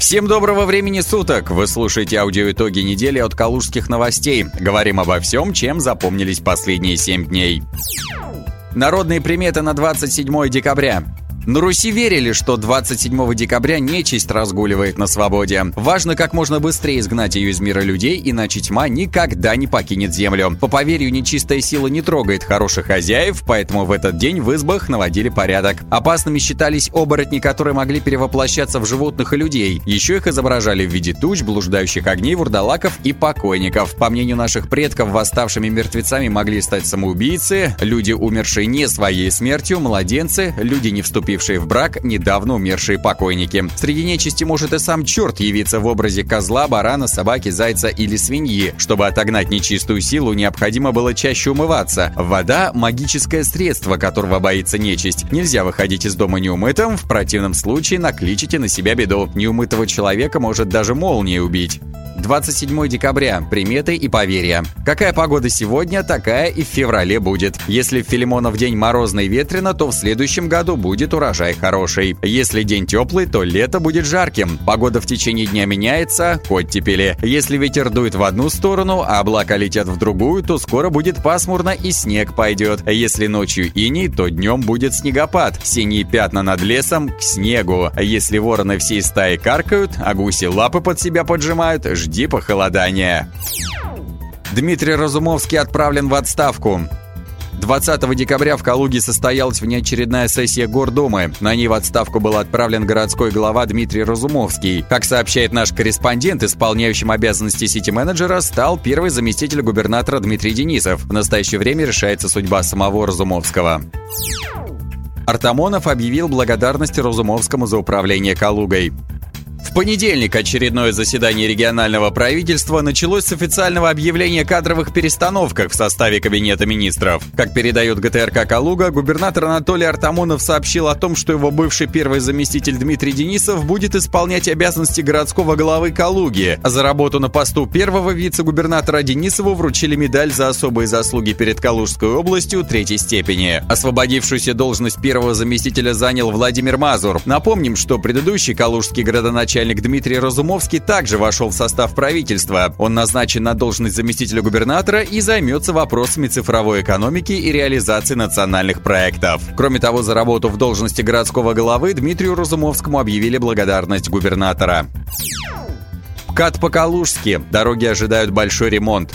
Всем доброго времени суток! Вы слушаете аудиоитоги недели от Калужских новостей. Говорим обо всем, чем запомнились последние 7 дней. Народные приметы на 27 декабря. На Руси верили, что 27 декабря нечисть разгуливает на свободе. Важно как можно быстрее изгнать ее из мира людей, иначе тьма никогда не покинет землю. По поверью, нечистая сила не трогает хороших хозяев, поэтому в этот день в избах наводили порядок. Опасными считались оборотни, которые могли перевоплощаться в животных и людей. Еще их изображали в виде туч, блуждающих огней, вурдалаков и покойников. По мнению наших предков, восставшими мертвецами могли стать самоубийцы, люди, умершие не своей смертью, младенцы, люди, не вступившие вступившие в брак недавно умершие покойники. Среди нечисти может и сам черт явиться в образе козла, барана, собаки, зайца или свиньи. Чтобы отогнать нечистую силу, необходимо было чаще умываться. Вода – магическое средство, которого боится нечисть. Нельзя выходить из дома неумытым, в противном случае накличите на себя беду. Неумытого человека может даже молния убить. 27 декабря. Приметы и поверья. Какая погода сегодня, такая и в феврале будет. Если в Филимонов день морозно и ветрено, то в следующем году будет урожай хороший. Если день теплый, то лето будет жарким. Погода в течение дня меняется, оттепели. Если ветер дует в одну сторону, а облака летят в другую, то скоро будет пасмурно и снег пойдет. Если ночью иней, то днем будет снегопад. Синие пятна над лесом к снегу. Если вороны всей стаи каркают, а гуси лапы под себя поджимают, жди похолодания. Дмитрий Разумовский отправлен в отставку. 20 декабря в Калуге состоялась внеочередная сессия Гордумы. На ней в отставку был отправлен городской глава Дмитрий Разумовский. Как сообщает наш корреспондент, исполняющим обязанности сити-менеджера стал первый заместитель губернатора Дмитрий Денисов. В настоящее время решается судьба самого Разумовского. Артамонов объявил благодарность Разумовскому за управление Калугой. В понедельник очередное заседание регионального правительства началось с официального объявления кадровых перестановках в составе Кабинета министров. Как передает ГТРК «Калуга», губернатор Анатолий Артамонов сообщил о том, что его бывший первый заместитель Дмитрий Денисов будет исполнять обязанности городского главы Калуги. За работу на посту первого вице-губернатора Денисову вручили медаль за особые заслуги перед Калужской областью третьей степени. Освободившуюся должность первого заместителя занял Владимир Мазур. Напомним, что предыдущий калужский градоначальник начальник Дмитрий Разумовский также вошел в состав правительства. Он назначен на должность заместителя губернатора и займется вопросами цифровой экономики и реализации национальных проектов. Кроме того, за работу в должности городского головы Дмитрию Разумовскому объявили благодарность губернатора. Кат по-калужски. Дороги ожидают большой ремонт.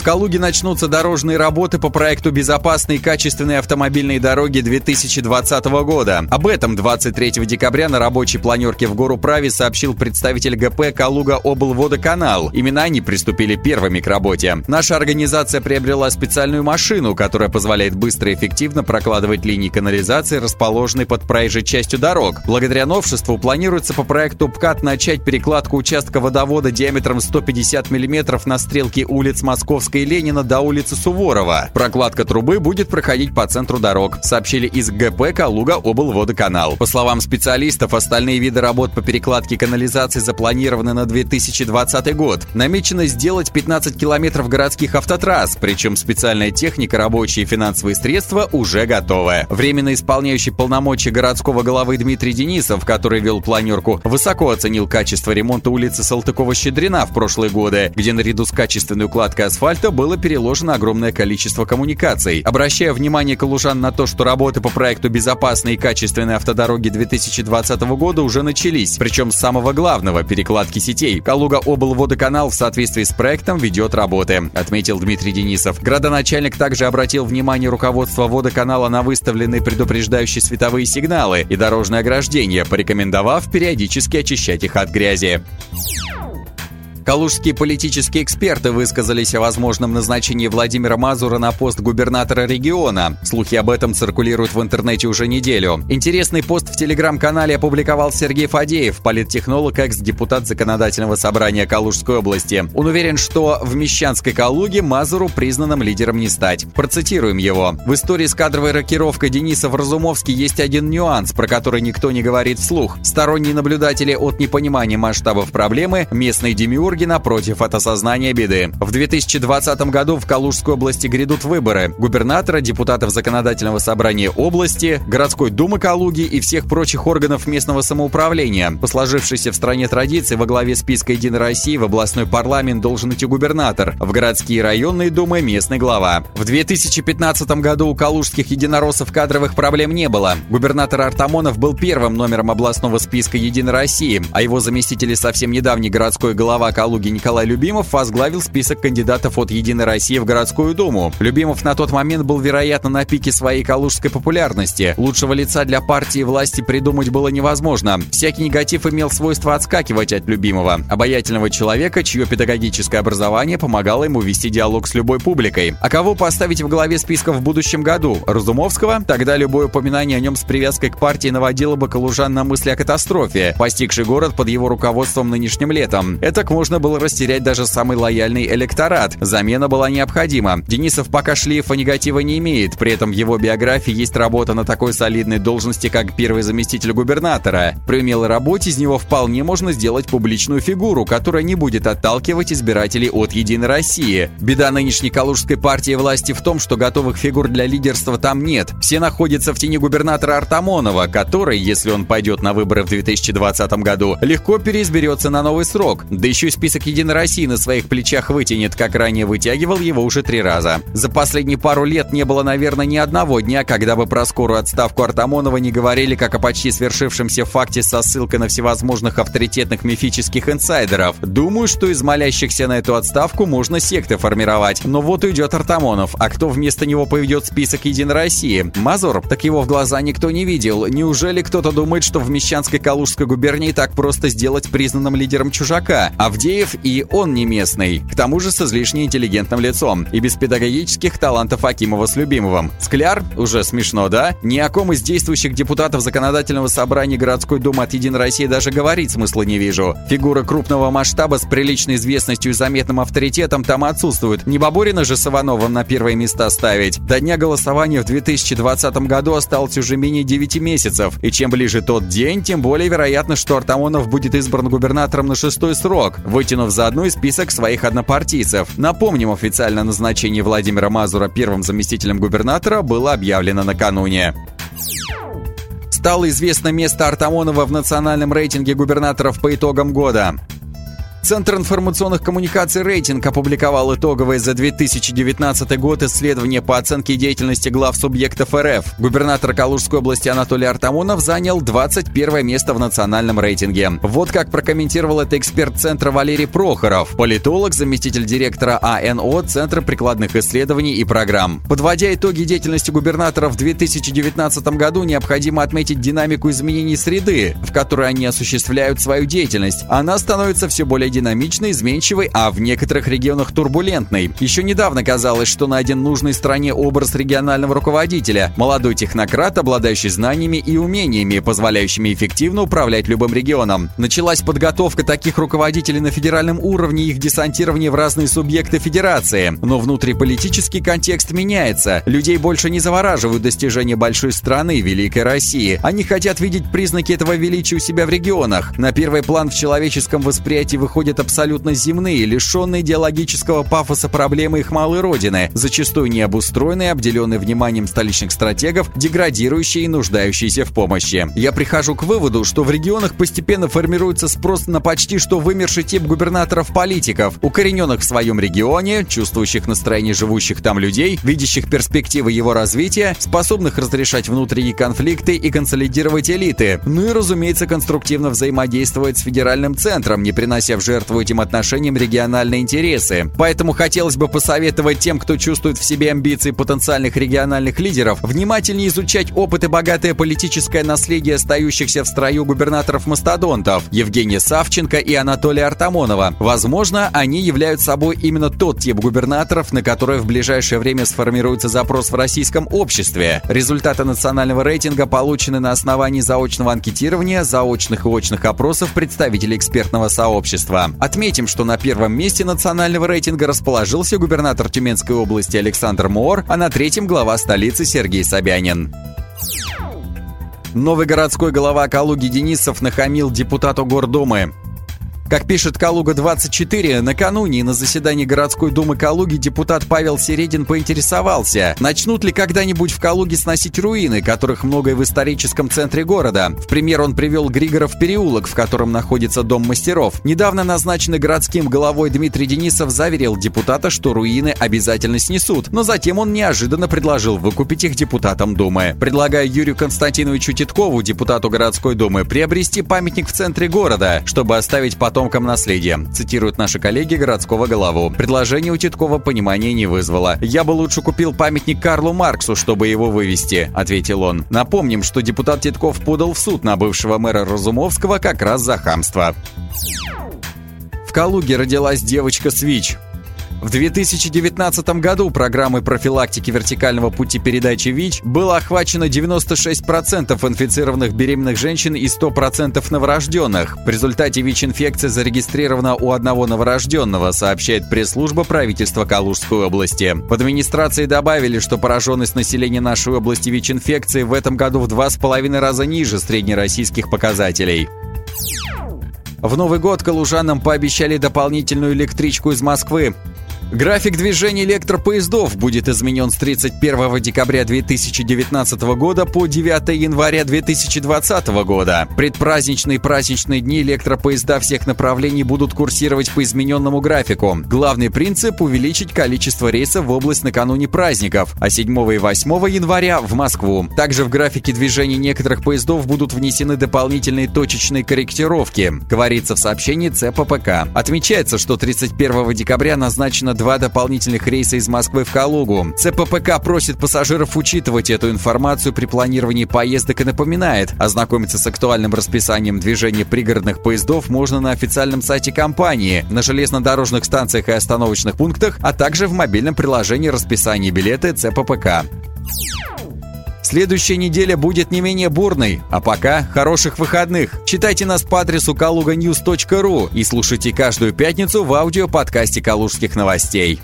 В Калуге начнутся дорожные работы по проекту безопасной и качественной автомобильной дороги 2020 года. Об этом 23 декабря на рабочей планерке в Гору Праве сообщил представитель ГП «Калуга облводоканал». Именно они приступили первыми к работе. Наша организация приобрела специальную машину, которая позволяет быстро и эффективно прокладывать линии канализации, расположенные под проезжей частью дорог. Благодаря новшеству планируется по проекту ПКАТ начать перекладку участка водовода диаметром 150 мм на стрелке улиц Московской Невской Ленина до улицы Суворова. Прокладка трубы будет проходить по центру дорог, сообщили из ГП «Калуга облводоканал». По словам специалистов, остальные виды работ по перекладке канализации запланированы на 2020 год. Намечено сделать 15 километров городских автотрасс, причем специальная техника, рабочие и финансовые средства уже готовы. Временно исполняющий полномочия городского головы Дмитрий Денисов, который вел планерку, высоко оценил качество ремонта улицы Салтыкова-Щедрина в прошлые годы, где наряду с качественной укладкой асфальта проекта было переложено огромное количество коммуникаций. Обращая внимание калужан на то, что работы по проекту безопасной и качественной автодороги 2020 года уже начались, причем с самого главного – перекладки сетей. Калуга облводоканал в соответствии с проектом ведет работы, отметил Дмитрий Денисов. Градоначальник также обратил внимание руководства водоканала на выставленные предупреждающие световые сигналы и дорожное ограждение, порекомендовав периодически очищать их от грязи. Калужские политические эксперты высказались о возможном назначении Владимира Мазура на пост губернатора региона. Слухи об этом циркулируют в интернете уже неделю. Интересный пост в телеграм-канале опубликовал Сергей Фадеев, политтехнолог, экс-депутат Законодательного собрания Калужской области. Он уверен, что в Мещанской Калуге Мазуру признанным лидером не стать. Процитируем его. В истории с кадровой рокировкой Дениса Вразумовский есть один нюанс, про который никто не говорит вслух. Сторонние наблюдатели от непонимания масштабов проблемы, местные демиурги восторге, напротив, от осознания беды. В 2020 году в Калужской области грядут выборы. Губернатора, депутатов законодательного собрания области, городской думы Калуги и всех прочих органов местного самоуправления. По сложившейся в стране традиции во главе списка «Единой России» в областной парламент должен идти губернатор, в городские районные думы местный глава. В 2015 году у калужских единороссов кадровых проблем не было. Губернатор Артамонов был первым номером областного списка «Единой России», а его заместитель совсем недавний городской глава Калуги Николай Любимов возглавил список кандидатов от «Единой России» в городскую думу. Любимов на тот момент был, вероятно, на пике своей калужской популярности. Лучшего лица для партии власти придумать было невозможно. Всякий негатив имел свойство отскакивать от Любимова, обаятельного человека, чье педагогическое образование помогало ему вести диалог с любой публикой. А кого поставить в главе списка в будущем году? Разумовского? Тогда любое упоминание о нем с привязкой к партии наводило бы калужан на мысли о катастрофе, постигший город под его руководством нынешним летом. Это можно было растерять даже самый лояльный электорат. Замена была необходима. Денисов пока шлейфа негатива не имеет, при этом в его биографии есть работа на такой солидной должности, как первый заместитель губернатора. При умелой работе из него вполне можно сделать публичную фигуру, которая не будет отталкивать избирателей от «Единой России». Беда нынешней калужской партии власти в том, что готовых фигур для лидерства там нет. Все находятся в тени губернатора Артамонова, который, если он пойдет на выборы в 2020 году, легко переизберется на новый срок. Да еще и список «Единой России» на своих плечах вытянет, как ранее вытягивал его уже три раза. За последние пару лет не было, наверное, ни одного дня, когда бы про скорую отставку Артамонова не говорили как о почти свершившемся факте со ссылкой на всевозможных авторитетных мифических инсайдеров. Думаю, что из молящихся на эту отставку можно секты формировать. Но вот уйдет Артамонов, а кто вместо него поведет список «Единой России»? Мазур? Так его в глаза никто не видел. Неужели кто-то думает, что в Мещанской Калужской губернии так просто сделать признанным лидером чужака? Авдеев и он не местный. К тому же с излишне интеллигентным лицом и без педагогических талантов Акимова с Любимовым. Скляр? Уже смешно, да? Ни о ком из действующих депутатов законодательного собрания городской думы от Единой России даже говорить смысла не вижу. Фигура крупного масштаба с приличной известностью и заметным авторитетом там отсутствует. Не Бабурина же с Ивановым на первые места ставить. До дня голосования в 2020 году осталось уже менее 9 месяцев. И чем ближе тот день, тем более вероятно, что Артамонов будет избран губернатором на шестой срок, вытянув заодно и список своих однопартийцев. Напомним, официальное назначение Владимира Мазура первым заместителем губернатора было объявлено накануне. Стало известно место Артамонова в национальном рейтинге губернаторов по итогам года. Центр информационных коммуникаций «Рейтинг» опубликовал итоговое за 2019 год исследование по оценке деятельности глав субъектов РФ. Губернатор Калужской области Анатолий Артамонов занял 21 место в национальном рейтинге. Вот как прокомментировал это эксперт Центра Валерий Прохоров, политолог, заместитель директора АНО Центра прикладных исследований и программ. Подводя итоги деятельности губернатора в 2019 году, необходимо отметить динамику изменений среды, в которой они осуществляют свою деятельность. Она становится все более динамичной, изменчивой, а в некоторых регионах турбулентной. Еще недавно казалось, что найден нужный стране образ регионального руководителя. Молодой технократ, обладающий знаниями и умениями, позволяющими эффективно управлять любым регионом. Началась подготовка таких руководителей на федеральном уровне и их десантирование в разные субъекты федерации. Но внутриполитический контекст меняется. Людей больше не завораживают достижения большой страны, Великой России. Они хотят видеть признаки этого величия у себя в регионах. На первый план в человеческом восприятии выходит выходят абсолютно земные, лишенные идеологического пафоса проблемы их малой родины, зачастую необустроенные, обделенные вниманием столичных стратегов, деградирующие и нуждающиеся в помощи. Я прихожу к выводу, что в регионах постепенно формируется спрос на почти что вымерший тип губернаторов-политиков, укорененных в своем регионе, чувствующих настроение живущих там людей, видящих перспективы его развития, способных разрешать внутренние конфликты и консолидировать элиты, ну и, разумеется, конструктивно взаимодействовать с федеральным центром, не принося в жертву этим отношениям региональные интересы. Поэтому хотелось бы посоветовать тем, кто чувствует в себе амбиции потенциальных региональных лидеров, внимательнее изучать опыт и богатое политическое наследие остающихся в строю губернаторов-мастодонтов Евгения Савченко и Анатолия Артамонова. Возможно, они являются собой именно тот тип губернаторов, на который в ближайшее время сформируется запрос в российском обществе. Результаты национального рейтинга получены на основании заочного анкетирования, заочных и очных опросов представителей экспертного сообщества. Отметим, что на первом месте национального рейтинга расположился губернатор Тюменской области Александр Моор, а на третьем глава столицы Сергей Собянин. Новый городской голова Калуги Денисов нахамил депутату Гордумы. Как пишет Калуга-24, накануне на заседании городской думы Калуги депутат Павел Середин поинтересовался, начнут ли когда-нибудь в Калуге сносить руины, которых много и в историческом центре города. В пример он привел Григоров переулок, в котором находится Дом мастеров. Недавно назначенный городским головой Дмитрий Денисов заверил депутата, что руины обязательно снесут, но затем он неожиданно предложил выкупить их депутатам Думы. Предлагая Юрию Константиновичу Титкову, депутату городской думы, приобрести памятник в центре города, чтобы оставить потомкам наследие, цитируют наши коллеги городского голову. Предложение у Титкова понимания не вызвало. «Я бы лучше купил памятник Карлу Марксу, чтобы его вывести», — ответил он. Напомним, что депутат Титков подал в суд на бывшего мэра Разумовского как раз за хамство. В Калуге родилась девочка Свич. В 2019 году программой профилактики вертикального пути передачи ВИЧ было охвачено 96% инфицированных беременных женщин и 100% новорожденных. В результате ВИЧ-инфекция зарегистрирована у одного новорожденного, сообщает пресс-служба правительства Калужской области. В администрации добавили, что пораженность населения нашей области ВИЧ-инфекцией в этом году в два с половиной раза ниже среднероссийских показателей. В Новый год калужанам пообещали дополнительную электричку из Москвы. График движения электропоездов будет изменен с 31 декабря 2019 года по 9 января 2020 года. Предпраздничные и праздничные дни электропоезда всех направлений будут курсировать по измененному графику. Главный принцип – увеличить количество рейсов в область накануне праздников, а 7 и 8 января в Москву. Также в графике движения некоторых поездов будут внесены дополнительные точечные корректировки, говорится в сообщении ЦППК. Отмечается, что 31 декабря назначено два дополнительных рейса из Москвы в Калугу. ЦППК просит пассажиров учитывать эту информацию при планировании поездок и напоминает, ознакомиться с актуальным расписанием движения пригородных поездов можно на официальном сайте компании, на железнодорожных станциях и остановочных пунктах, а также в мобильном приложении расписания билеты ЦППК. Следующая неделя будет не менее бурной. А пока хороших выходных. Читайте нас по адресу kaluganews.ru и слушайте каждую пятницу в аудиоподкасте «Калужских новостей».